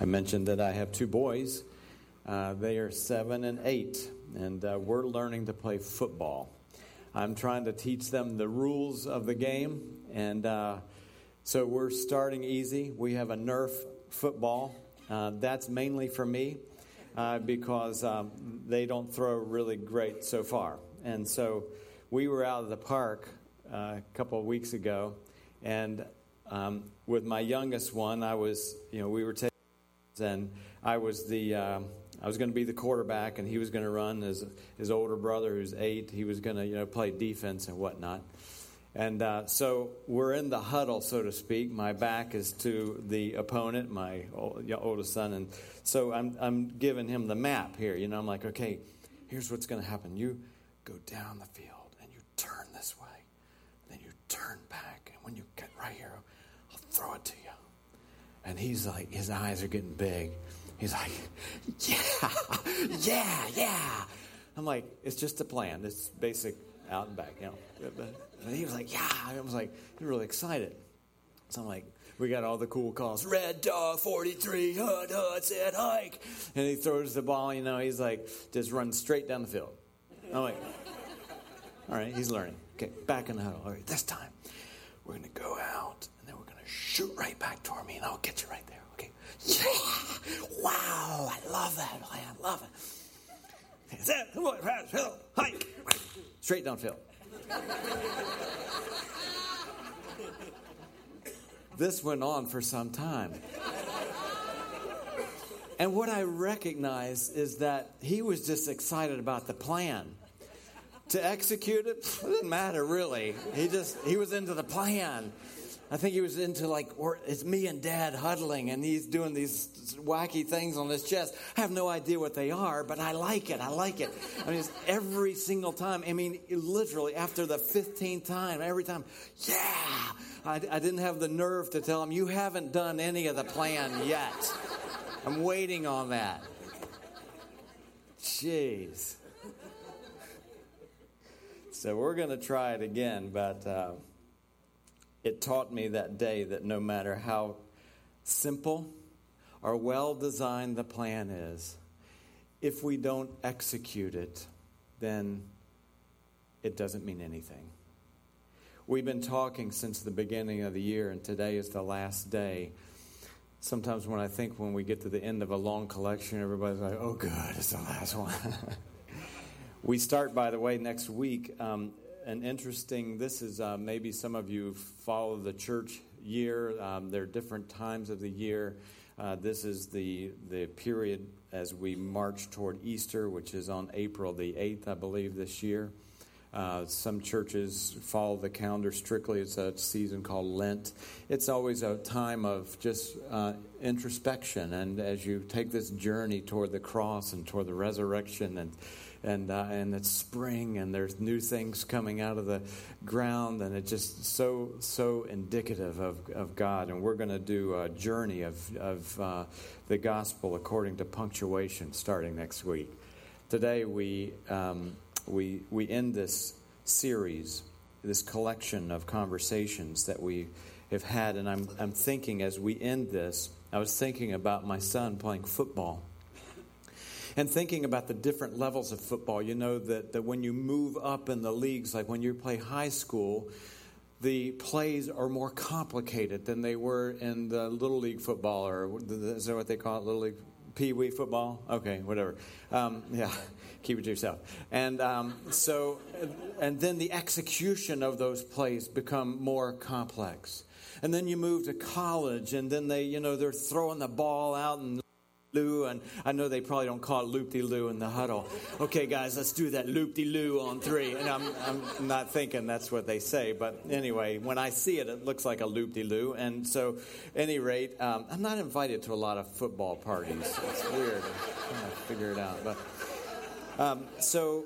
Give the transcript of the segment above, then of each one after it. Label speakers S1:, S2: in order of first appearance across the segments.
S1: I mentioned that I have two boys. Uh, they are seven and eight, and uh, we're learning to play football. I'm trying to teach them the rules of the game, and uh, so we're starting easy. We have a Nerf football. Uh, that's mainly for me uh, because um, they don't throw really great so far. And so we were out of the park uh, a couple of weeks ago, and um, with my youngest one, I was, you know, we were taking, and I was the. Uh, I was going to be the quarterback, and he was going to run. His his older brother, who's eight, he was going to you know play defense and whatnot. And uh, so we're in the huddle, so to speak. My back is to the opponent, my oldest son, and so I'm I'm giving him the map here. You know, I'm like, okay, here's what's going to happen. You go down the field and you turn this way, then you turn back, and when you get right here, I'll throw it to you. And he's like, his eyes are getting big. He's like, yeah, yeah, yeah. I'm like, it's just a plan. It's basic out and back, you know. And he was like, yeah. I was like, he's really excited. So I'm like, we got all the cool calls. Red dog 43, hut, hut, said hike. And he throws the ball, you know, he's like, just run straight down the field. I'm like, all right, he's learning. Okay, back in the huddle. All right, this time we're going to go toward me and I'll get you right there. Okay. Yeah. Wow. I love that. I love it. Is that hike? Straight downfield. this went on for some time. And what I recognize is that he was just excited about the plan. To execute it, it didn't matter really. He just he was into the plan. I think he was into like, it's me and dad huddling, and he's doing these wacky things on his chest. I have no idea what they are, but I like it. I like it. I mean, every single time. I mean, literally after the 15th time, every time, yeah. I, I didn't have the nerve to tell him, you haven't done any of the plan yet. I'm waiting on that. Jeez. So we're going to try it again, but. Uh, it taught me that day that no matter how simple or well designed the plan is, if we don't execute it, then it doesn't mean anything. We've been talking since the beginning of the year, and today is the last day. Sometimes when I think when we get to the end of a long collection, everybody's like, oh, good, it's the last one. we start, by the way, next week. Um, an interesting, this is uh, maybe some of you follow the church year. Um, there are different times of the year. Uh, this is the, the period as we march toward Easter, which is on April the 8th, I believe, this year. Uh, some churches follow the calendar strictly. It's a season called Lent. It's always a time of just uh, introspection. And as you take this journey toward the cross and toward the resurrection and and uh, and it's spring and there's new things coming out of the ground and it's just so so indicative of, of God and we're going to do a journey of of uh, the gospel according to punctuation starting next week. Today we um, we we end this series, this collection of conversations that we have had, and I'm I'm thinking as we end this, I was thinking about my son playing football and thinking about the different levels of football, you know that, that when you move up in the leagues, like when you play high school, the plays are more complicated than they were in the little league football, or is that what they call it, little league pee wee football? Okay, whatever. Um, yeah, keep it to yourself. And um, so, and then the execution of those plays become more complex. And then you move to college, and then they, you know, they're throwing the ball out and loo, and I know they probably don't call it loop de loo in the huddle. Okay, guys, let's do that loop de loo on three. And I'm, I'm not thinking that's what they say, but anyway, when I see it, it looks like a loop de loo. And so, any rate, um, I'm not invited to a lot of football parties. It's weird. I'm trying to figure it out, but um, so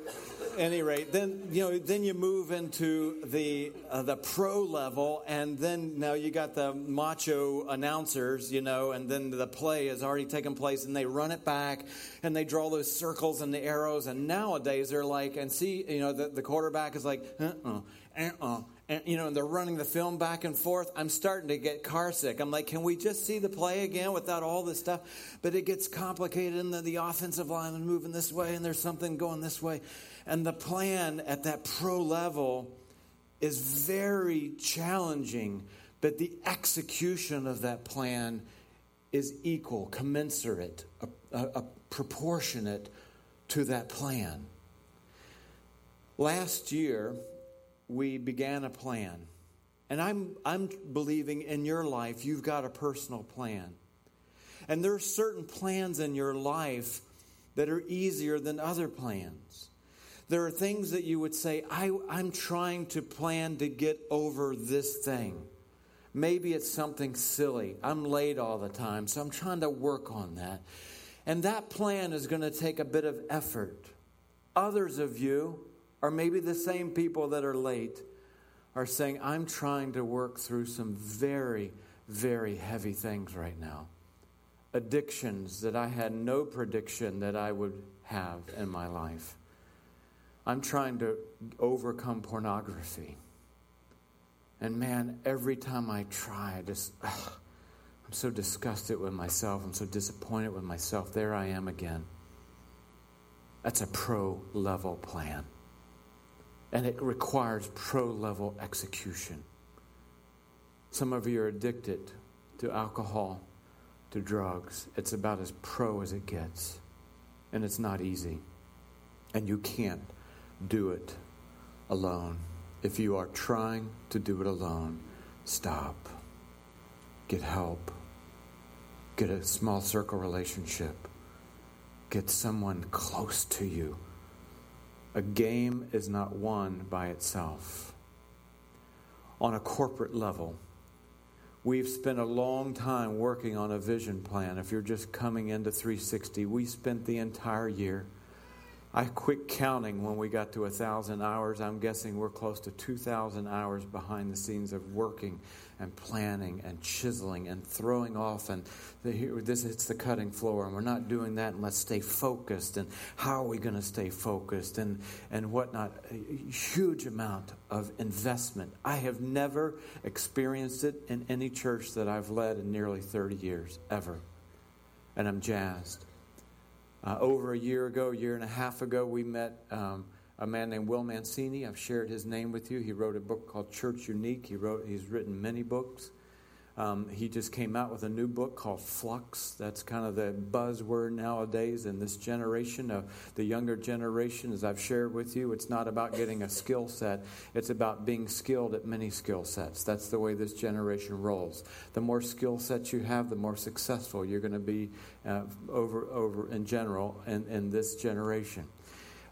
S1: any rate, then you know, then you move into the uh, the pro level, and then now you got the macho announcers, you know, and then the play has already taken place, and they run it back, and they draw those circles and the arrows, and nowadays they're like, and see, you know, the, the quarterback is like, uh, uh, uh, uh, and you know, and they're running the film back and forth. I'm starting to get car sick. I'm like, can we just see the play again without all this stuff? But it gets complicated, and the, the offensive line is moving this way, and there's something going this way, and the plan at that pro level is very challenging. But the execution of that plan is equal, commensurate, a, a, a proportionate to that plan. Last year, we began a plan. And I'm, I'm believing in your life, you've got a personal plan. And there are certain plans in your life that are easier than other plans. There are things that you would say, I, I'm trying to plan to get over this thing. Maybe it's something silly. I'm late all the time, so I'm trying to work on that. And that plan is going to take a bit of effort. Others of you, or maybe the same people that are late, are saying, I'm trying to work through some very, very heavy things right now. Addictions that I had no prediction that I would have in my life. I'm trying to overcome pornography. And man, every time I try, I just, ugh, I'm so disgusted with myself. I'm so disappointed with myself. There I am again. That's a pro level plan. And it requires pro level execution. Some of you are addicted to alcohol, to drugs. It's about as pro as it gets. And it's not easy. And you can't do it alone. If you are trying to do it alone, stop. Get help. Get a small circle relationship. Get someone close to you. A game is not won by itself. On a corporate level, we've spent a long time working on a vision plan. If you're just coming into 360, we spent the entire year I quit counting when we got to a thousand hours. I'm guessing we're close to 2,000 hours behind the scenes of working and planning and chiseling and throwing off. And the, this hits the cutting floor, and we're not doing that. And let's stay focused. And how are we going to stay focused? And and whatnot. A huge amount of investment. I have never experienced it in any church that I've led in nearly 30 years ever, and I'm jazzed. Uh, over a year ago, year and a half ago, we met um, a man named Will Mancini. I've shared his name with you. He wrote a book called Church Unique. He wrote, he's written many books. Um, he just came out with a new book called Flux. That's kind of the buzzword nowadays in this generation, of the younger generation. As I've shared with you, it's not about getting a skill set, it's about being skilled at many skill sets. That's the way this generation rolls. The more skill sets you have, the more successful you're going to be uh, over, over in general in, in this generation.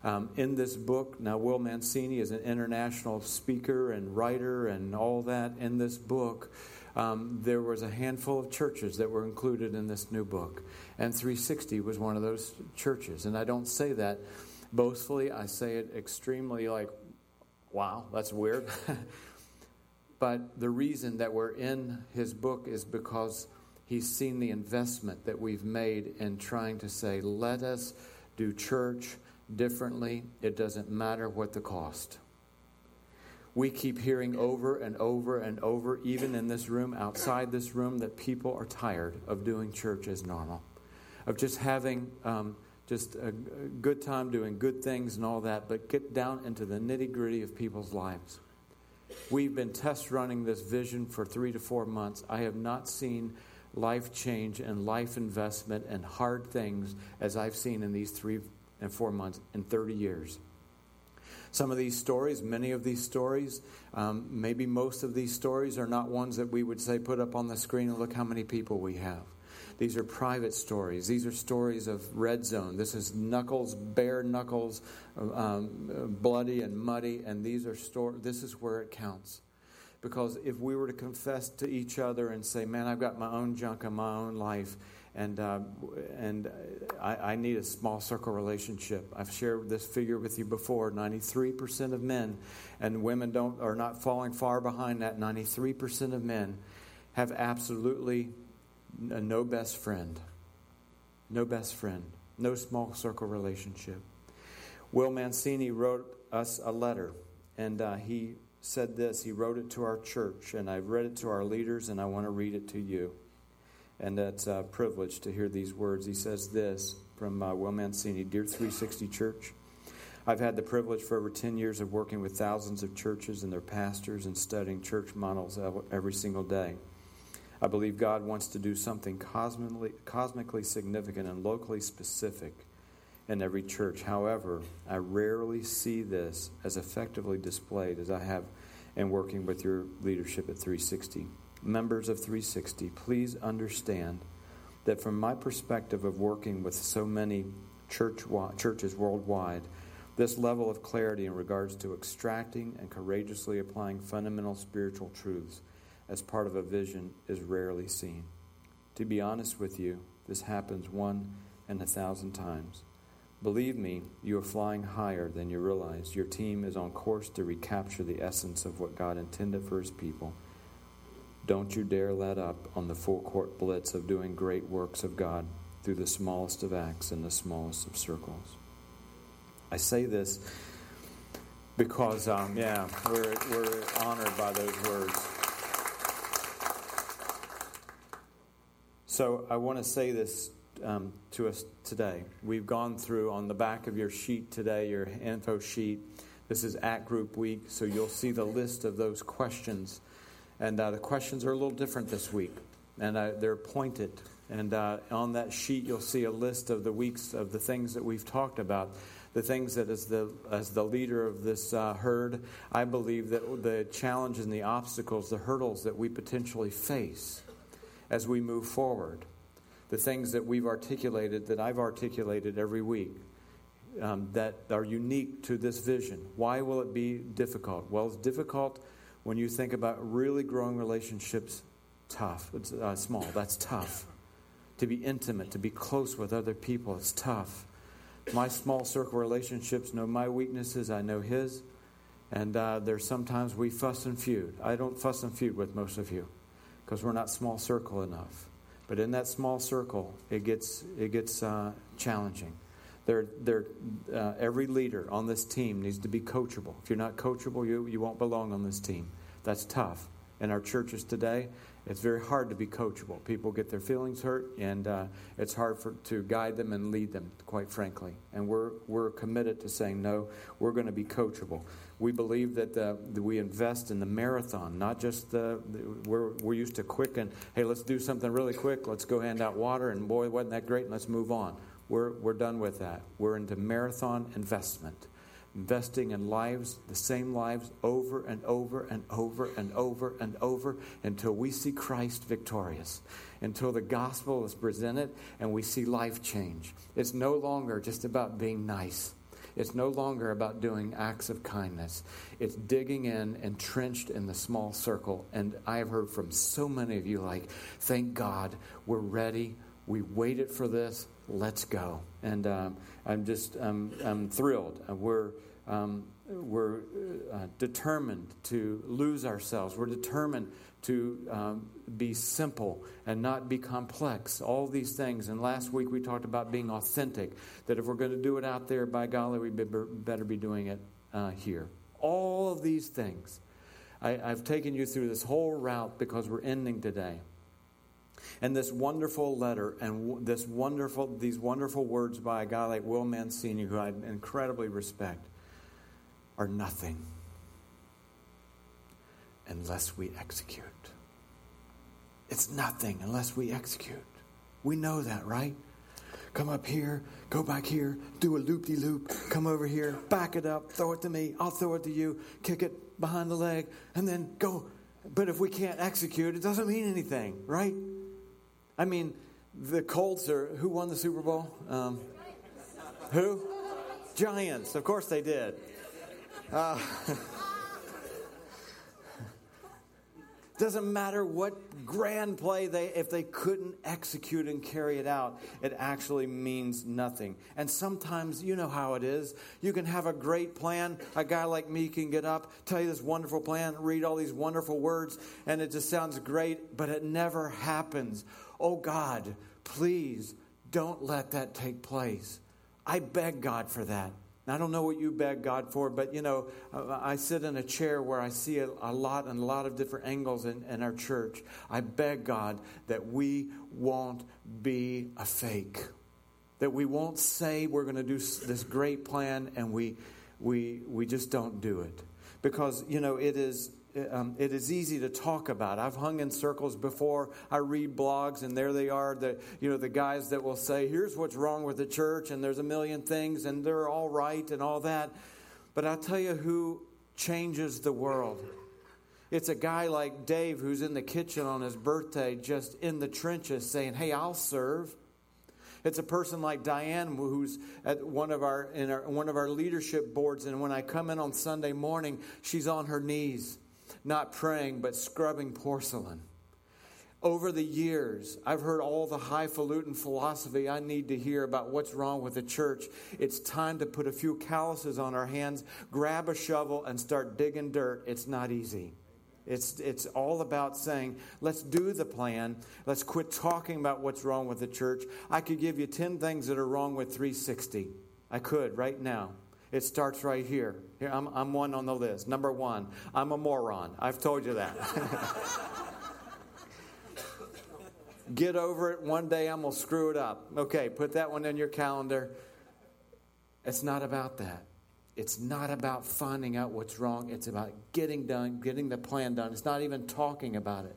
S1: Um, in this book, now Will Mancini is an international speaker and writer and all that. In this book, um, there was a handful of churches that were included in this new book. And 360 was one of those churches. And I don't say that boastfully, I say it extremely like, wow, that's weird. but the reason that we're in his book is because he's seen the investment that we've made in trying to say, let us do church differently. It doesn't matter what the cost we keep hearing over and over and over, even in this room, outside this room, that people are tired of doing church as normal, of just having um, just a good time doing good things and all that, but get down into the nitty gritty of people's lives. We've been test running this vision for three to four months. I have not seen life change and life investment and hard things as I've seen in these three and four months in 30 years. Some of these stories, many of these stories, um, maybe most of these stories are not ones that we would say put up on the screen and look how many people we have. These are private stories. These are stories of red zone. This is knuckles, bare knuckles, um, bloody and muddy, and these are store. This is where it counts. Because if we were to confess to each other and say, "Man, I've got my own junk in my own life," and uh, and I, I, need a small circle relationship. I've shared this figure with you before. Ninety-three percent of men and women don't are not falling far behind that. Ninety-three percent of men have absolutely no best friend, no best friend, no small circle relationship. Will Mancini wrote us a letter, and uh, he said this. He wrote it to our church, and I've read it to our leaders, and I want to read it to you. And it's a privilege to hear these words. He says this from uh, Will Mancini Dear 360 Church, I've had the privilege for over 10 years of working with thousands of churches and their pastors and studying church models every single day. I believe God wants to do something cosmically, cosmically significant and locally specific in every church. However, I rarely see this as effectively displayed as I have in working with your leadership at 360. Members of 360, please understand that from my perspective of working with so many church, churches worldwide, this level of clarity in regards to extracting and courageously applying fundamental spiritual truths as part of a vision is rarely seen. To be honest with you, this happens one in a thousand times. Believe me, you are flying higher than you realize. Your team is on course to recapture the essence of what God intended for His people. Don't you dare let up on the full court blitz of doing great works of God through the smallest of acts in the smallest of circles. I say this because, um, yeah, we're, we're honored by those words. So I want to say this um, to us today. We've gone through on the back of your sheet today, your info sheet. This is at group week, so you'll see the list of those questions. And uh, the questions are a little different this week, and uh, they're pointed. And uh, on that sheet, you'll see a list of the weeks of the things that we've talked about. The things that, as the, as the leader of this uh, herd, I believe that the challenges and the obstacles, the hurdles that we potentially face as we move forward the things that we've articulated, that I've articulated every week, um, that are unique to this vision. Why will it be difficult? Well, it's difficult when you think about really growing relationships tough. It's uh, small. That's tough. To be intimate, to be close with other people, it's tough. My small circle relationships know my weaknesses, I know his. And uh, there's sometimes we fuss and feud. I don't fuss and feud with most of you because we're not small circle enough. But in that small circle, it gets, it gets uh, challenging. They're, they're, uh, every leader on this team needs to be coachable. If you're not coachable, you, you won't belong on this team. That's tough. In our churches today, it's very hard to be coachable. People get their feelings hurt, and uh, it's hard for, to guide them and lead them, quite frankly. And we're, we're committed to saying, no, we're going to be coachable. We believe that, the, that we invest in the marathon, not just the, the, we're, we're used to quick and, hey, let's do something really quick. Let's go hand out water, and boy, wasn't that great, and let's move on. We're, we're done with that. We're into marathon investment investing in lives, the same lives, over and over and over and over and over until we see Christ victorious, until the gospel is presented and we see life change. It's no longer just about being nice. It's no longer about doing acts of kindness. It's digging in, entrenched in the small circle. And I have heard from so many of you, like, thank God we're ready. We waited for this. Let's go. And um, I'm just I'm, I'm thrilled. We're, um, we're uh, determined to lose ourselves. We're determined to um, be simple and not be complex. All these things. And last week we talked about being authentic, that if we're going to do it out there, by golly, we better be doing it uh, here. All of these things. I, I've taken you through this whole route because we're ending today. And this wonderful letter and this wonderful, these wonderful words by a guy like Will Mancini, who I incredibly respect, are nothing unless we execute. It's nothing unless we execute. We know that, right? Come up here, go back here, do a loop de loop, come over here, back it up, throw it to me, I'll throw it to you, kick it behind the leg, and then go. But if we can't execute, it doesn't mean anything, right? I mean, the Colts are, who won the Super Bowl? Um, who? Giants. Of course they did. Uh, Doesn't matter what grand play they, if they couldn't execute and carry it out, it actually means nothing. And sometimes, you know how it is. You can have a great plan. A guy like me can get up, tell you this wonderful plan, read all these wonderful words, and it just sounds great, but it never happens. Oh God, please don't let that take place. I beg God for that. I don't know what you beg God for, but you know, I sit in a chair where I see a, a lot and a lot of different angles in, in our church. I beg God that we won't be a fake, that we won't say we're going to do this great plan and we, we, we just don't do it. Because, you know, it is um, it is easy to talk about. I've hung in circles before. I read blogs, and there they are. The you know the guys that will say, "Here's what's wrong with the church," and there's a million things, and they're all right and all that. But I'll tell you who changes the world. It's a guy like Dave who's in the kitchen on his birthday, just in the trenches, saying, "Hey, I'll serve." It's a person like Diane who's at one of our in our, one of our leadership boards, and when I come in on Sunday morning, she's on her knees not praying, but scrubbing porcelain. Over the years, I've heard all the highfalutin philosophy I need to hear about what's wrong with the church. It's time to put a few calluses on our hands, grab a shovel, and start digging dirt. It's not easy. It's, it's all about saying, let's do the plan. Let's quit talking about what's wrong with the church. I could give you 10 things that are wrong with 360. I could right now. It starts right here. Here, I'm, I'm one on the list. Number one, I'm a moron. I've told you that. Get over it. One day I'm going to screw it up. Okay, put that one in your calendar. It's not about that. It's not about finding out what's wrong. It's about getting done, getting the plan done. It's not even talking about it.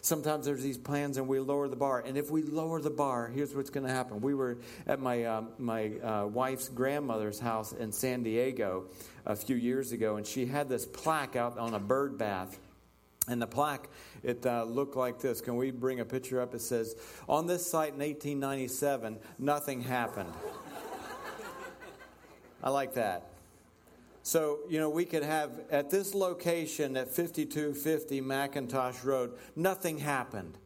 S1: Sometimes there's these plans and we lower the bar. And if we lower the bar, here's what's going to happen. We were at my, uh, my uh, wife's grandmother's house in San Diego a few years ago, and she had this plaque out on a bird bath. And the plaque, it uh, looked like this. Can we bring a picture up? It says, On this site in 1897, nothing happened. I like that. So, you know, we could have at this location at 5250 McIntosh Road, nothing happened.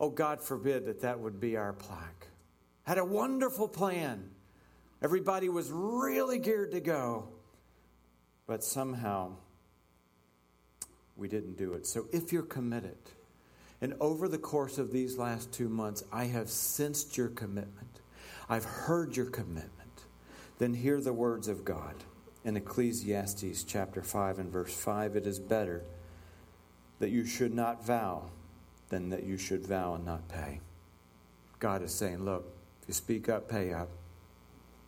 S1: Oh, God forbid that that would be our plaque. Had a wonderful plan. Everybody was really geared to go. But somehow we didn't do it. So if you're committed, and over the course of these last two months, I have sensed your commitment, I've heard your commitment, then hear the words of God in Ecclesiastes chapter 5 and verse 5 it is better that you should not vow than that you should vow and not pay. God is saying, look, if you speak up, pay up.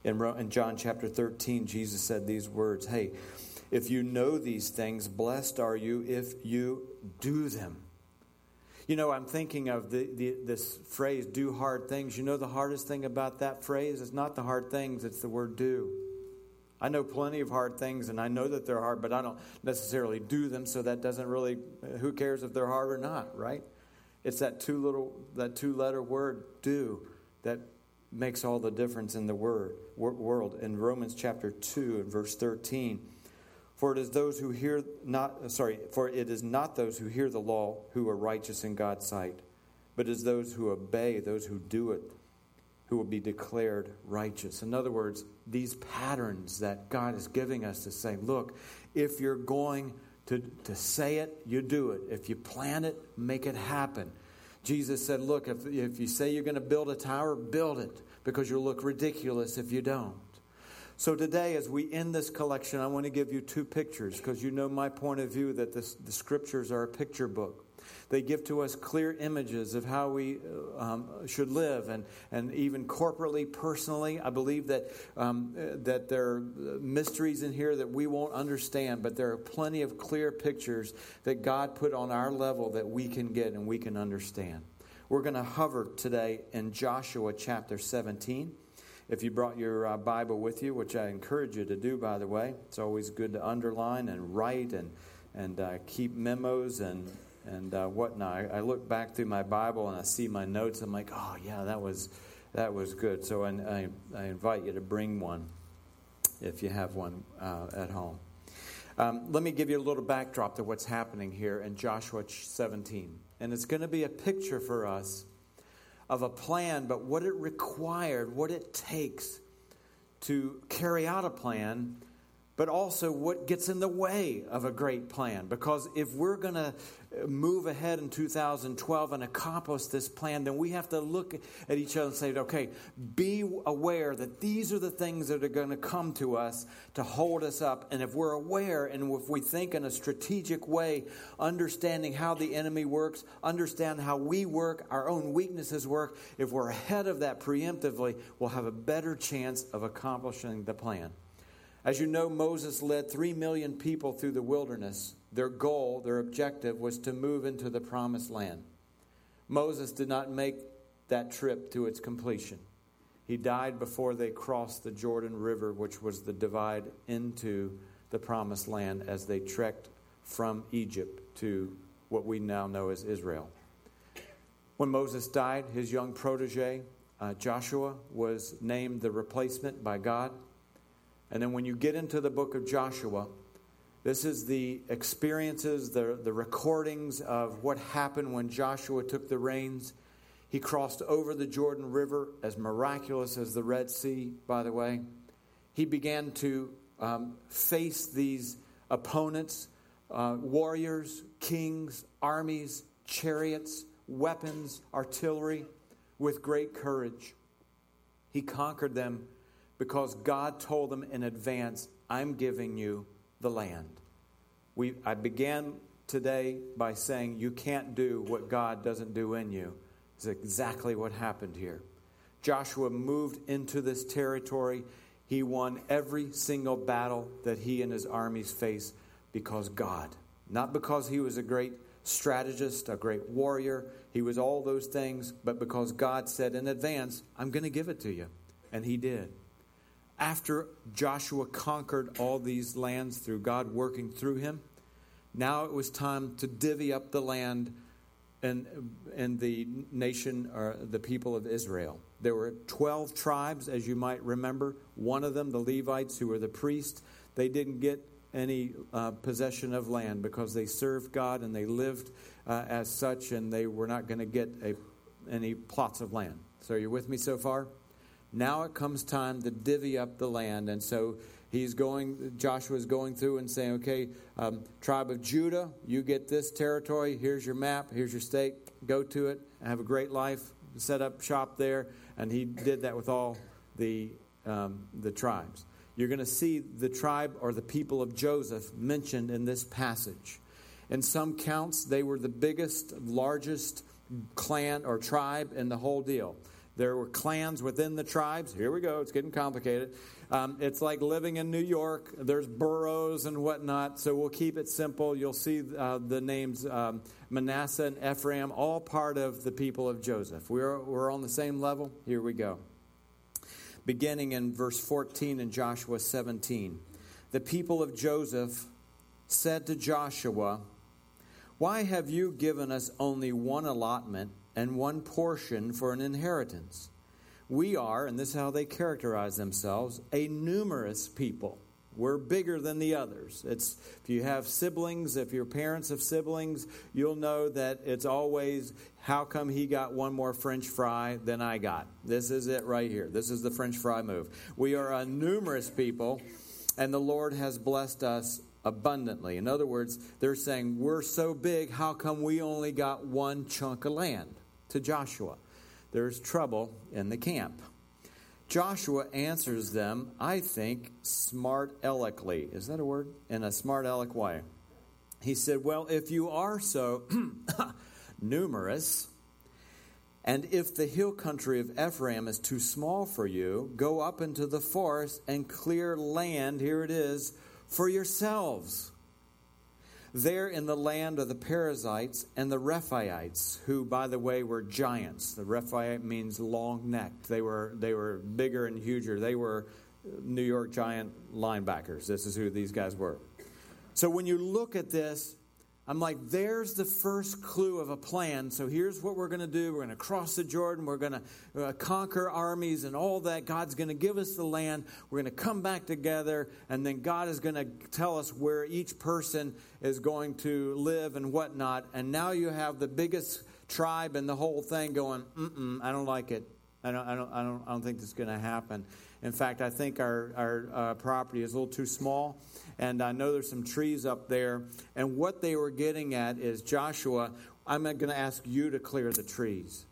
S1: In, John chapter 13, Jesus said these words Hey, if you know these things, blessed are you if you do them. You know, I'm thinking of the, the, this phrase, do hard things. You know, the hardest thing about that phrase is not the hard things, it's the word do. I know plenty of hard things and I know that they're hard, but I don't necessarily do them, so that doesn't really who cares if they're hard or not, right? It's that two little that two letter word do that makes all the difference in the word world. In Romans chapter 2 and verse 13, for it is those who hear not uh, sorry, for it is not those who hear the law who are righteous in God's sight, but it is those who obey, those who do it who will be declared righteous. In other words, these patterns that God is giving us to say, look, if you're going to, to say it, you do it. If you plan it, make it happen. Jesus said, look, if, if you say you're going to build a tower, build it because you'll look ridiculous if you don't. So today, as we end this collection, I want to give you two pictures because you know my point of view that this, the scriptures are a picture book. They give to us clear images of how we uh, um, should live, and, and even corporately, personally. I believe that, um, that there are mysteries in here that we won't understand, but there are plenty of clear pictures that God put on our level that we can get and we can understand. We're going to hover today in Joshua chapter 17. If you brought your uh, Bible with you, which I encourage you to do, by the way, it's always good to underline and write and, and uh, keep memos and and uh, whatnot. I, look back through my Bible and I see my notes. I'm like, oh yeah, that was that was good. So I, I, I invite you to bring one if you have one uh, at home. Um, let me give you a little backdrop to what's happening here in Joshua 17, and it's going to be a picture for us of a plan, but what it required, what it takes to carry out a plan but also what gets in the way of a great plan. Because if we're going to move ahead in 2012 and accomplish this plan, then we have to look at each other and say, okay, be aware that these are the things that are going to come to us to hold us up. And if we're aware and if we think in a strategic way, understanding how the enemy works, understand how we work, our own weaknesses work, if we're ahead of that preemptively, we'll have a better chance of accomplishing the plan. As you know, Moses led three million people through the wilderness. Their goal, their objective, was to move into the promised land. Moses did not make that trip to its completion. He died before they crossed the Jordan River, which was the divide into the promised land as they trekked from Egypt to what we now know as Israel. When Moses died, his young protege, uh, Joshua, was named the replacement by God. And then when you get into the book of Joshua, this is the experiences, the, the recordings of what happened when Joshua took the reins. He crossed over the Jordan River, as miraculous as the Red Sea, by the way. He began to um, face these opponents uh, warriors, kings, armies, chariots, weapons, artillery with great courage. He conquered them because God told them in advance, I'm giving you the land. We, I began today by saying, You can't do what God doesn't do in you. It's exactly what happened here. Joshua moved into this territory. He won every single battle that he and his armies faced because God. Not because he was a great strategist, a great warrior. He was all those things, but because God said in advance, I'm going to give it to you. And he did after Joshua conquered all these lands through God working through him, now it was time to divvy up the land and, and the nation or the people of Israel. There were 12 tribes, as you might remember. One of them, the Levites, who were the priests, they didn't get any uh, possession of land because they served God and they lived uh, as such, and they were not going to get a, any plots of land. So, are you with me so far? Now it comes time to divvy up the land. And so he's going, Joshua is going through and saying, okay, um, tribe of Judah, you get this territory. Here's your map. Here's your state. Go to it. Have a great life. Set up shop there. And he did that with all the, um, the tribes. You're going to see the tribe or the people of Joseph mentioned in this passage. In some counts, they were the biggest, largest clan or tribe in the whole deal. There were clans within the tribes. Here we go, it's getting complicated. Um, it's like living in New York. There's boroughs and whatnot, so we'll keep it simple. You'll see uh, the names um, Manasseh and Ephraim, all part of the people of Joseph. We're, we're on the same level. Here we go. Beginning in verse 14 in Joshua 17. The people of Joseph said to Joshua, Why have you given us only one allotment? and one portion for an inheritance. We are, and this is how they characterize themselves, a numerous people. We're bigger than the others. It's if you have siblings, if your parents have siblings, you'll know that it's always how come he got one more french fry than I got. This is it right here. This is the french fry move. We are a numerous people and the Lord has blessed us abundantly. In other words, they're saying, We're so big, how come we only got one chunk of land? to Joshua. There's trouble in the camp. Joshua answers them, I think, smart alecly. Is that a word? In a smart aleck way. He said, Well, if you are so numerous, and if the hill country of Ephraim is too small for you, go up into the forest and clear land, here it is, for yourselves there in the land of the Perizzites and the Rephaites, who, by the way, were giants. The Rephaite means long necked. They were, they were bigger and huger. They were New York giant linebackers. This is who these guys were. So when you look at this, I'm like, there's the first clue of a plan. So here's what we're going to do. We're going to cross the Jordan. We're going to uh, conquer armies and all that. God's going to give us the land. We're going to come back together. And then God is going to tell us where each person is going to live and whatnot. And now you have the biggest tribe and the whole thing going, mm I don't like it. I don't, I don't, I don't, I don't think this is going to happen. In fact, I think our, our uh, property is a little too small, and I know there's some trees up there. And what they were getting at is Joshua, I'm going to ask you to clear the trees.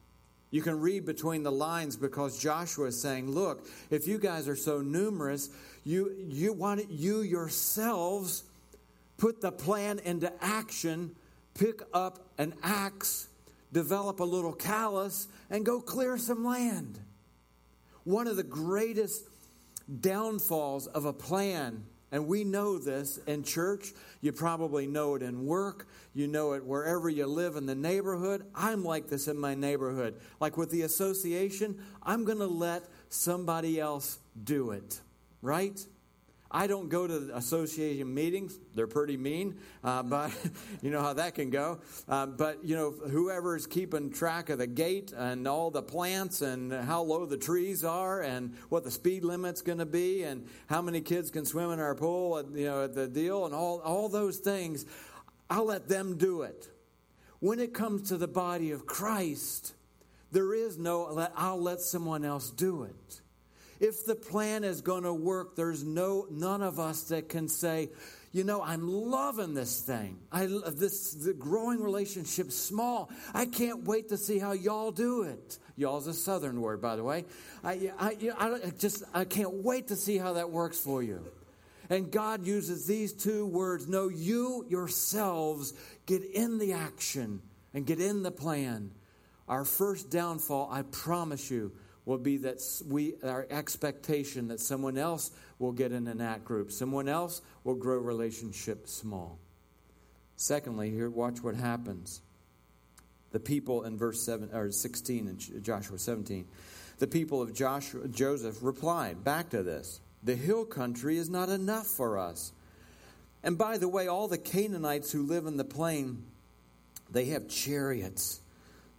S1: You can read between the lines because Joshua is saying, Look, if you guys are so numerous, you, you want you yourselves put the plan into action, pick up an axe, develop a little callus, and go clear some land. One of the greatest downfalls of a plan, and we know this in church, you probably know it in work, you know it wherever you live in the neighborhood. I'm like this in my neighborhood. Like with the association, I'm going to let somebody else do it, right? I don't go to association meetings. They're pretty mean, uh, but you know how that can go. Uh, but, you know, whoever is keeping track of the gate and all the plants and how low the trees are and what the speed limit's going to be and how many kids can swim in our pool, at, you know, at the deal and all, all those things, I'll let them do it. When it comes to the body of Christ, there is no, I'll let someone else do it. If the plan is going to work, there's no none of us that can say, you know, I'm loving this thing. I this the growing relationship small. I can't wait to see how y'all do it. Y'all's a southern word, by the way. I, I, I just I can't wait to see how that works for you. And God uses these two words. No, you yourselves get in the action and get in the plan. Our first downfall, I promise you, will be that we our expectation that someone else will get in an act group. Someone else will grow relationship small. Secondly here watch what happens. The people in verse 7 or 16 in joshua 17 the people of joshua joseph replied back to this the hill country is not enough for us. And by the way all the canaanites who live in the plain they have chariots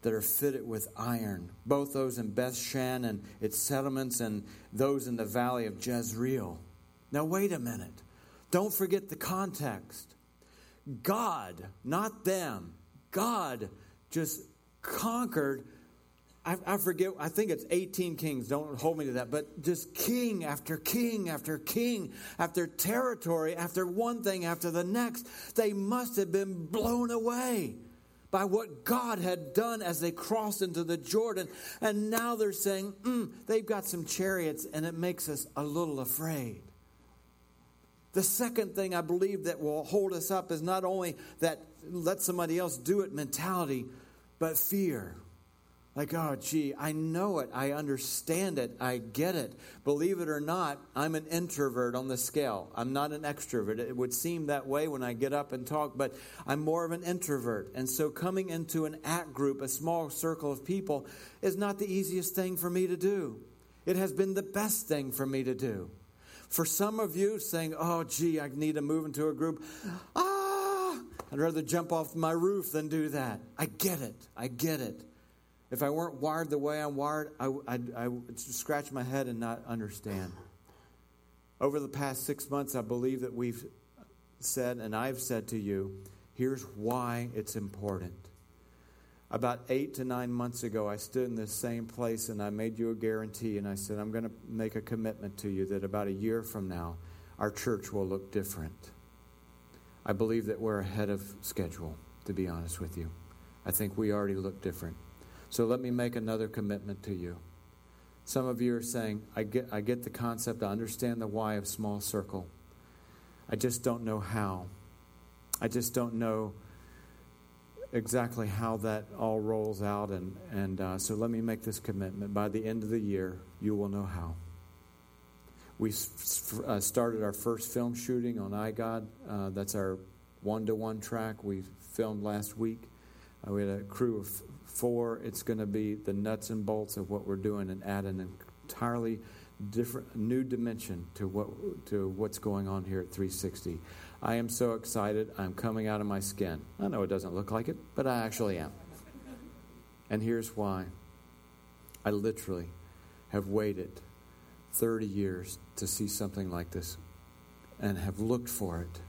S1: that are fitted with iron, both those in Bethshan and its settlements and those in the valley of Jezreel. Now, wait a minute. Don't forget the context. God, not them, God just conquered. I, I, forget, I think it's 18 kings. Don't hold me to that. But just king after king after king after territory after one thing after the next. They must have been blown away by what God had done as they crossed into the Jordan. And now they're saying, mm, they've got some chariots, and it makes us a little afraid. The second thing I believe that will hold us up is not only that let somebody else do it mentality, but fear. Like, oh, gee, I know it. I understand it. I get it. Believe it or not, I'm an introvert on the scale. I'm not an extrovert. It would seem that way when I get up and talk, but I'm more of an introvert. And so coming into an act group, a small circle of people, is not the easiest thing for me to do. It has been the best thing for me to do. For some of you saying, oh, gee, I need to move into a group, ah, I'd rather jump off my roof than do that. I get it. I get it. If I weren't wired the way I'm wired, I, I'd, I would scratch my head and not understand. Over the past six months, I believe that we've said, and I've said to you, here's why it's important. About eight to nine months ago, I stood in this same place and I made you a guarantee, and I said, I'm going to make a commitment to you that about a year from now, our church will look different. I believe that we're ahead of schedule, to be honest with you. I think we already look different. So let me make another commitment to you. Some of you are saying, I get, I get the concept, I understand the why of small circle. I just don't know how. I just don't know exactly how that all rolls out. And, and uh, so let me make this commitment. By the end of the year, you will know how. We uh, started our first film shooting on iGod. Uh, that's our one to one track. We filmed last week. Uh, we had a crew of Four, it's going to be the nuts and bolts of what we're doing and add an entirely different, new dimension to what to what's going on here at 360. I am so excited. I'm coming out of my skin. I know it doesn't look like it, but I actually am. And here's why. I literally have waited 30 years to see something like this and have looked for it.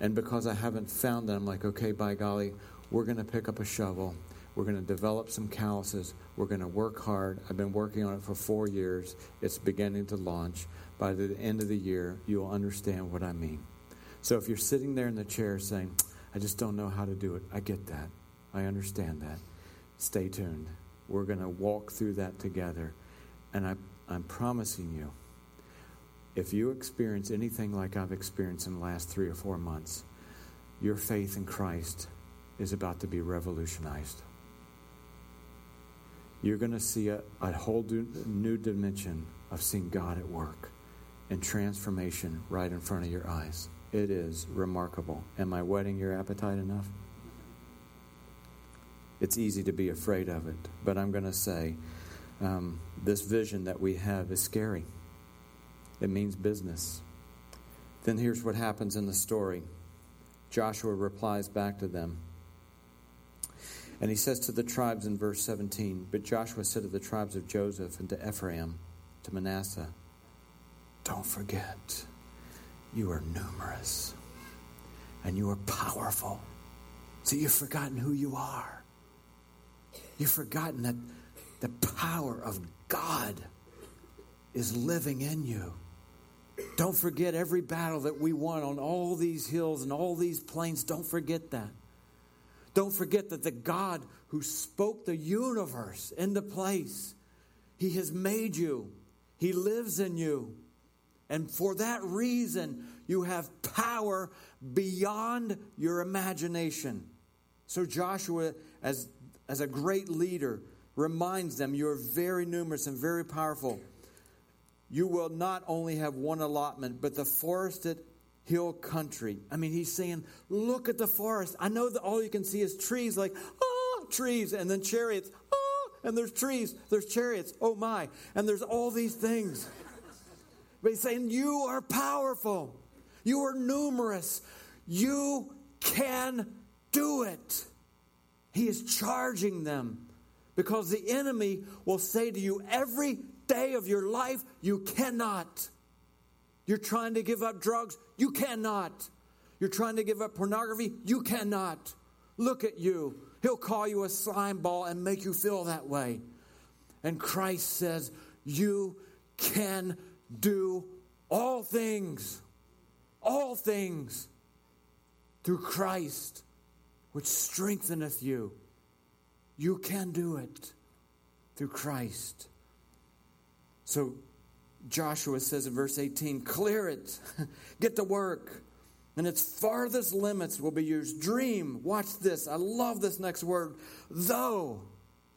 S1: And because I haven't found it, I'm like, okay, by golly, we're going to pick up a shovel We're going to develop some calluses. We're going to work hard. I've been working on it for four years. It's beginning to launch. By the end of the year, you'll understand what I mean. So if you're sitting there in the chair saying, I just don't know how to do it, I get that. I understand that. Stay tuned. We're going to walk through that together. And I, I'm promising you, if you experience anything like I've experienced in the last three or four months, your faith in Christ is about to be revolutionized. You're going to see a, a whole new dimension of seeing God at work and transformation right in front of your eyes. It is remarkable. Am I whetting your appetite enough? It's easy to be afraid of it, but I'm going to say um, this vision that we have is scary. It means business. Then here's what happens in the story Joshua replies back to them. And he says to the tribes in verse 17, But Joshua said to the tribes of Joseph and to Ephraim, to Manasseh, Don't forget, you are numerous and you are powerful. So you've forgotten who you are. You've forgotten that the power of God is living in you. Don't forget every battle that we won on all these hills and all these plains. Don't forget that. Don't forget that the God who spoke the universe into place, He has made you, He lives in you. And for that reason, you have power beyond your imagination. So, Joshua, as, as a great leader, reminds them you're very numerous and very powerful you will not only have one allotment, but the forested hill country. I mean, he's saying, look at the forest. I know that all you can see is trees, like, oh, trees, and then chariots, oh, and there's trees, there's chariots, oh my, and there's all these things. But he's saying, you are powerful, you are numerous, you can do it. He is charging them because the enemy will say to you every day of your life, you cannot. You're trying to give up drugs, you cannot. You're trying to give up pornography, you cannot. Look at you. He'll call you a slime ball and make you feel that way. And Christ says, You can do all things, all things through Christ, which strengtheneth you. You can do it through Christ. So Joshua says in verse 18, clear it, get to work. And its farthest limits will be yours. Dream, watch this. I love this next word. Though,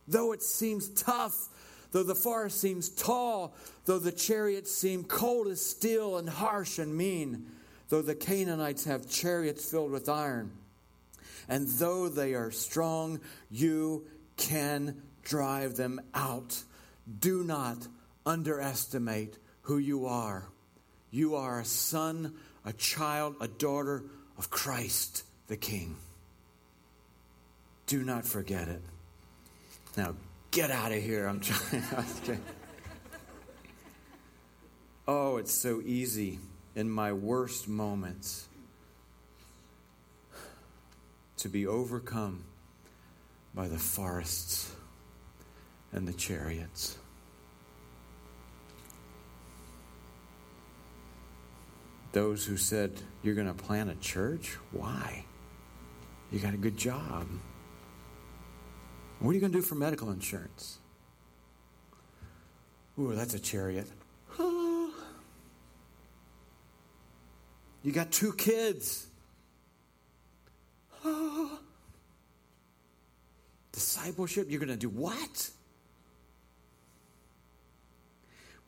S1: though it seems tough, though the forest seems tall, though the chariots seem cold as steel and harsh and mean, though the Canaanites have chariots filled with iron, and though they are strong, you can drive them out. Do not underestimate who you are. You are a son, a child, a daughter of Christ the King. Do not forget it. Now, get out of here. I'm trying. oh, it's so easy in my worst moments to be overcome by the forests and the chariots. Those who said, You're going to plant a church? Why? You got a good job. What are you going to do for medical insurance? Ooh, that's a chariot. you got two kids. Discipleship, you're going to do what?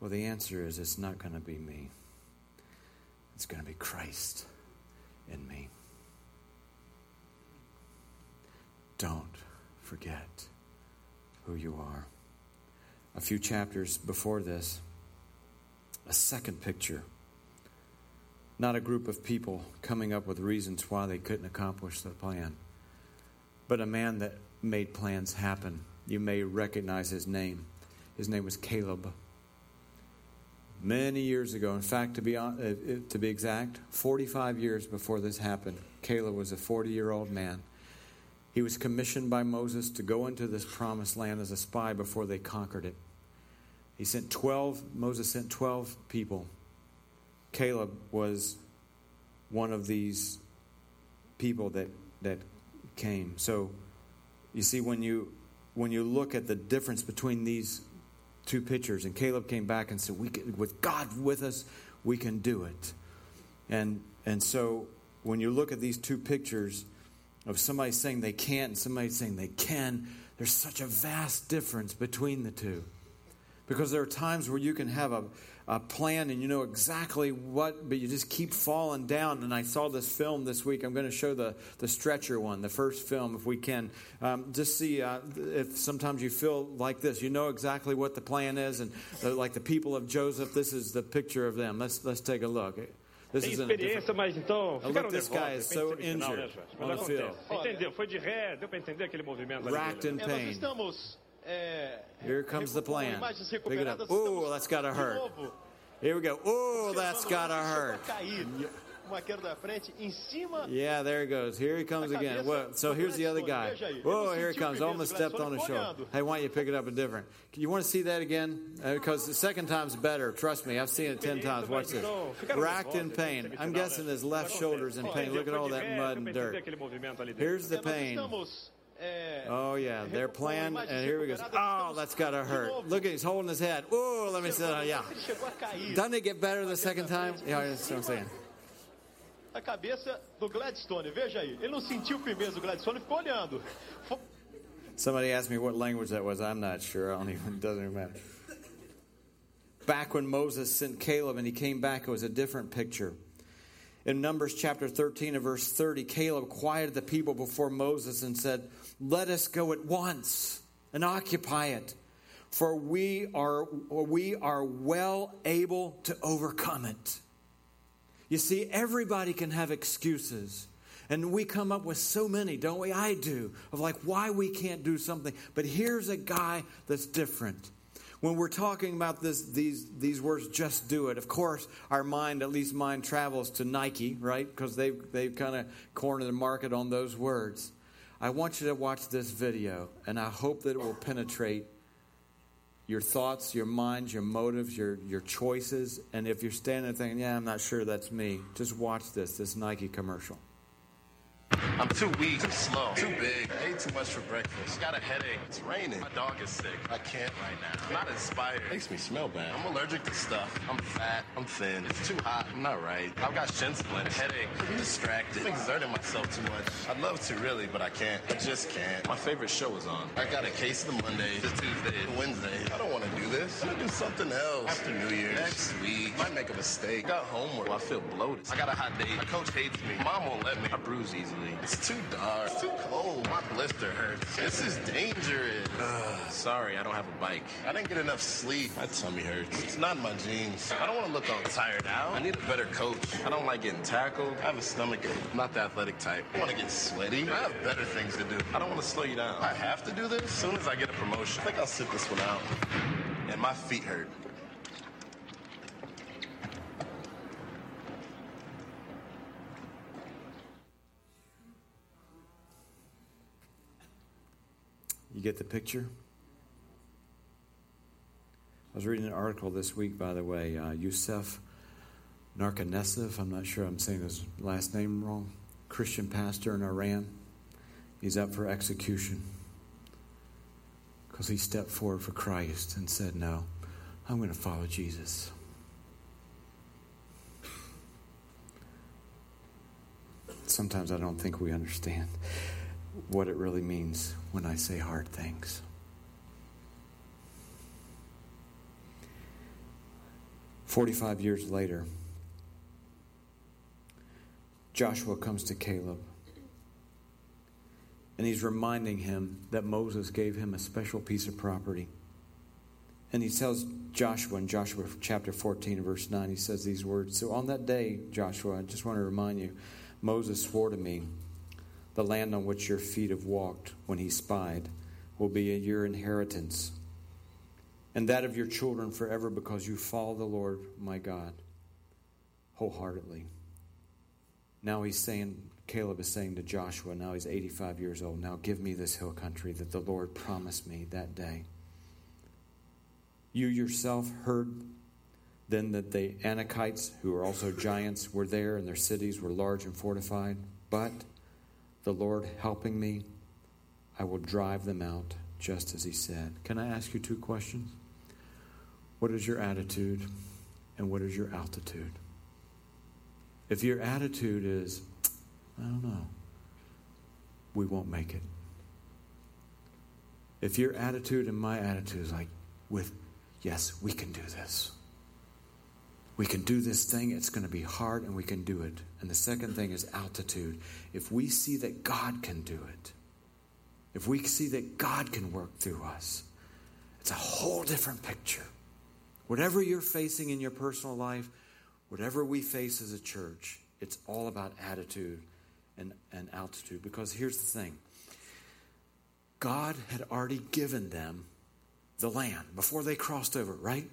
S1: Well, the answer is it's not going to be me. It's going to be Christ in me. Don't forget who you are. A few chapters before this, a second picture. Not a group of people coming up with reasons why they couldn't accomplish the plan, but a man that made plans happen. You may recognize his name. His name was Caleb many years ago. In fact, to be, uh, to be exact, 45 years before this happened, Caleb was a 40 year old man. He was commissioned by Moses to go into this promised land as a spy before they conquered it. He sent 12, Moses sent 12 people. Caleb was one of these people that, that came. So you see, when you, when you look at the difference between these two pictures, and Caleb came back and said, we can, with God with us, we can do it. And, and so when you look at these two pictures, of somebody saying they can't and somebody saying they can, there's such a vast difference between the two. Because there are times where you can have a, a plan and you know exactly what, but you just keep falling down. And I saw this film this week. I'm going to show the, the stretcher one, the first film, if we can. Um, just see uh, if sometimes you feel like this. You know exactly what the plan is. And uh, like the people of Joseph, this is the picture of them. Let's, let's take a look.
S2: This Tem experiência, mas então
S1: ficaram nervosos. This guy is so injured né, on the field.
S2: Entendeu? Foi de ré, deu para entender aquele movimento
S1: Racked in pain.
S3: estamos, é,
S1: Here comes the plan. Pick it up. Ooh, that's gotta hurt. Here we go. Ooh, that's gotta hurt.
S3: uma queda da frente em cima.
S1: Yeah, there he goes. Here he comes again. Well, so here's the other guy. Whoa, here he comes. Almost stepped on his shoulder. Hey, why don't you pick it up a different? You want to see that again? Uh, because the second time's better. Trust me, I've seen it ten times. Watch this. Racked in pain. I'm guessing his left shoulder's in pain. Look at all that mud and dirt. Here's the pain. Oh yeah, their plan, and here he goes. Oh, that's gotta hurt. Look at he's holding his head. Oh, let me see down. Yeah. Doesn't it get better the second time? Yeah, that's what I'm saying.
S3: a cabeça do Gladstone. Veja aí, ele não sentiu firmeza do Gladstone, ficou olhando.
S1: Somebody asked me what language that was. I'm not sure. I don't even. Doesn't even matter. Back when Moses sent Caleb and he came back, it was a different picture. In Numbers chapter 13 and verse 30, Caleb quieted the people before Moses and said, Let us go at once and occupy it, for we are, we are well able to overcome it. You see, everybody can have excuses. And we come up with so many, don't we? I do, of like why we can't do something. But here's a guy that's different. When we're talking about this, these, these words, just do it, of course, our mind, at least mine, travels to Nike, right? Because they've, they've kind of cornered the market on those words. I want you to watch this video, and I hope that it will penetrate your thoughts, your minds, your motives, your, your choices. And if you're standing there thinking, yeah, I'm not sure that's me, just watch this, this Nike commercial.
S4: I'm too weak, too slow, too big. I ate too much for breakfast. Got a headache. It's raining. My dog is sick. I can't right now. I'm not inspired. Makes me smell bad. I'm allergic to stuff. I'm fat. I'm thin. It's too hot. I'm not right. I've got shin splints, headache. I'm distracted. I'm exerting myself too much. I'd love to really, but I can't. I just can't. My favorite show is on. I got a case of the Monday, the Tuesday, the Wednesday. I don't want to do this. I'm gonna do something else. After New Year's. Next week. Might make a mistake. I Got homework. Oh, I feel bloated. I got a hot date. My coach hates me. Mom won't let me. I bruise It's too dark. It's too cold. My blister hurts. This is dangerous. Ugh, sorry, I don't have a bike. I didn't get enough sleep. My tummy hurts. It's not in my genes. I don't want to look all tired out. I need a better coach. I don't like getting tackled. I have a stomach ache. I'm not the athletic type. I want to get sweaty. I have better things to do. I don't want to slow you down. I have to do this. As soon as I get a promotion, I think I'll sit this one out. And my feet hurt.
S1: You get the picture? I was reading an article this week, by the way. Uh, Yusef Narkanesev, I'm not sure I'm saying his last name wrong, Christian pastor in Iran. He's up for execution because he stepped forward for Christ and said, No, I'm going to follow Jesus. Sometimes I don't think we understand what it really means when I say hard things. Forty-five years later, Joshua comes to Caleb and he's reminding him that Moses gave him a special piece of property. And he tells Joshua in Joshua chapter 14, verse 9, he says these words So on that day, Joshua, I just want to remind you, Moses swore to me the land on which your feet have walked when he spied will be your inheritance, and that of your children forever because you follow the Lord my God wholeheartedly. Now he's saying, Caleb is saying to Joshua, now he's 85 years old, now give me this hill country that the Lord promised me that day. You yourself heard then that the Anakites, who are also giants, were there, and their cities were large and fortified. But the Lord helping me, I will drive them out, just as He said. Can I ask you two questions? What is your attitude, and what is your altitude? If your attitude is, I don't know, we won't make it. If your attitude and my attitude is like, with, yes, we can do this we can do this thing, it's going to be hard, and we can do it. And the second thing is altitude. If we see that God can do it, if we see that God can work through us, it's a whole different picture. Whatever you're facing in your personal life, whatever we face as a church, it's all about attitude and, and altitude. Because here's the thing God had already given them the land before they crossed over, right?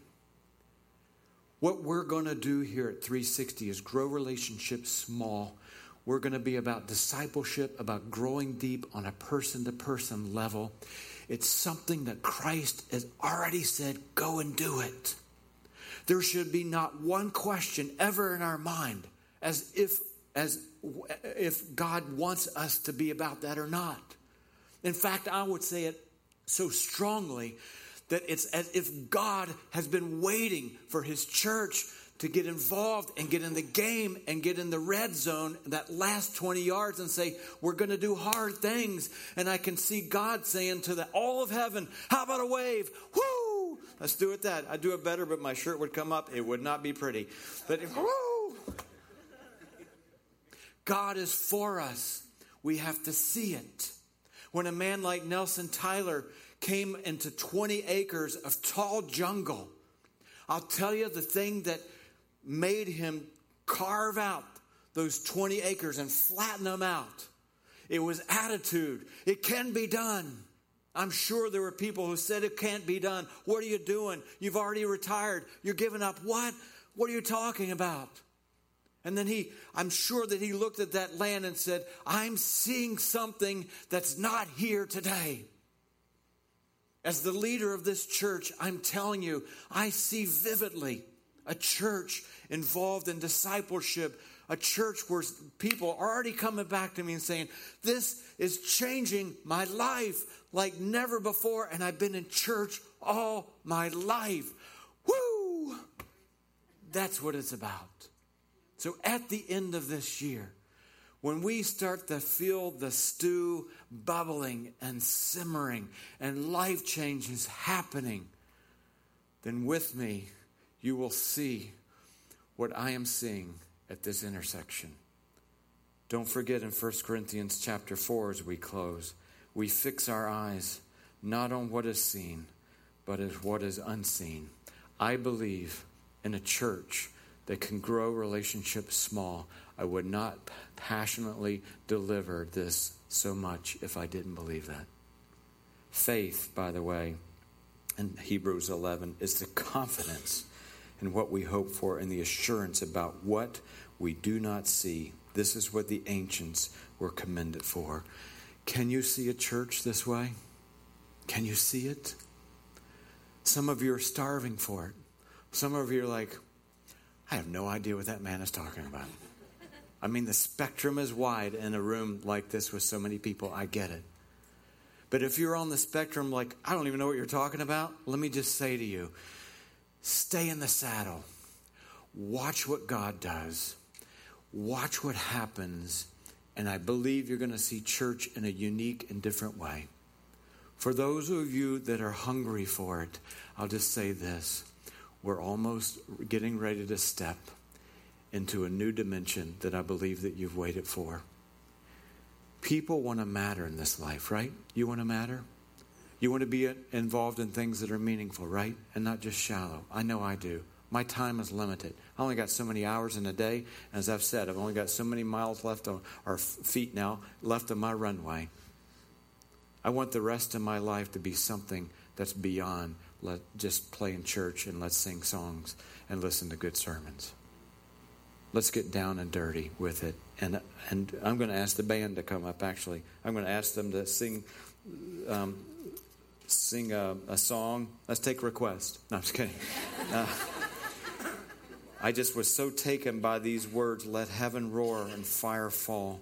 S1: What we're going to do here at 360 is grow relationships small. We're going to be about discipleship, about growing deep on a person to person level. It's something that Christ has already said, go and do it. There should be not one question ever in our mind as if as if God wants us to be about that or not. In fact, I would say it so strongly that it's as if God has been waiting for his church to get involved and get in the game and get in the red zone, that last 20 yards, and say, We're going to do hard things. And I can see God saying to the, all of heaven, How about a wave? Woo! Let's do it that. I'd do it better, but my shirt would come up. It would not be pretty. But if, woo! God is for us. We have to see it. When a man like Nelson Tyler came into 20 acres of tall jungle. I'll tell you the thing that made him carve out those 20 acres and flatten them out. It was attitude. It can be done. I'm sure there were people who said it can't be done. What are you doing? You've already retired. You're giving up. What? What are you talking about? And then he, I'm sure that he looked at that land and said, I'm seeing something that's not here today. As the leader of this church, I'm telling you, I see vividly a church involved in discipleship, a church where people are already coming back to me and saying, This is changing my life like never before, and I've been in church all my life. Woo! That's what it's about. So at the end of this year, when we start to feel the stew bubbling and simmering and life changes happening, then with me you will see what I am seeing at this intersection. Don't forget in 1 Corinthians chapter 4 as we close, we fix our eyes not on what is seen, but as what is unseen. I believe in a church that can grow relationships small. I would not passionately deliver this so much if I didn't believe that. Faith, by the way, in Hebrews 11, is the confidence in what we hope for and the assurance about what we do not see. This is what the ancients were commended for. Can you see a church this way? Can you see it? Some of you are starving for it. Some of you are like, I have no idea what that man is talking about. I mean, the spectrum is wide in a room like this with so many people. I get it. But if you're on the spectrum, like, I don't even know what you're talking about, let me just say to you stay in the saddle. Watch what God does, watch what happens. And I believe you're going to see church in a unique and different way. For those of you that are hungry for it, I'll just say this we're almost getting ready to step into a new dimension that I believe that you've waited for. People want to matter in this life, right? You want to matter? You want to be involved in things that are meaningful, right? And not just shallow. I know I do. My time is limited. I only got so many hours in a day. As I've said, I've only got so many miles left on, or feet now left on my runway. I want the rest of my life to be something that's beyond let just playing church and let's sing songs and listen to good sermons. Let's get down and dirty with it. And, and I'm going to ask the band to come up, actually. I'm going to ask them to sing. Um, sing a, a, song. Let's take a request. No, I'm just kidding. Uh, I just was so taken by these words let heaven roar and fire fall.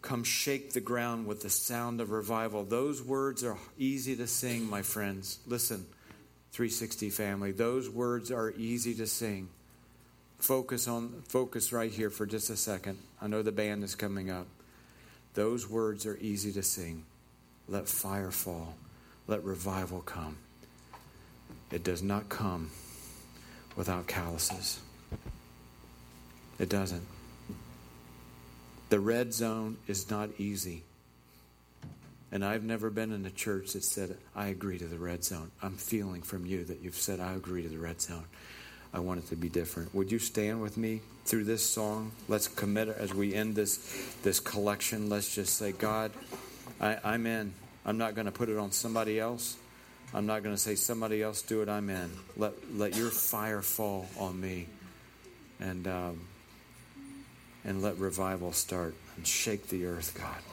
S1: Come shake the ground with the sound of revival. Those words are easy to sing, my friends. Listen, 360 family, those words are easy to sing. Focus on focus right here for just a second. I know the band is coming up. Those words are easy to sing. Let fire fall. Let revival come. It does not come without calluses. It doesn't. The red zone is not easy. And I've never been in a church that said, I agree to the red zone. I'm feeling from you that you've said, I agree to the red zone. I want it to be different. Would you stand with me through this song? Let's commit as we end this, this collection. Let's just say, God, I, I'm in. I'm not going to put it on somebody else. I'm not going to say somebody else do it. I'm in. Let let your fire fall on me, and um, and let revival start and shake the earth, God.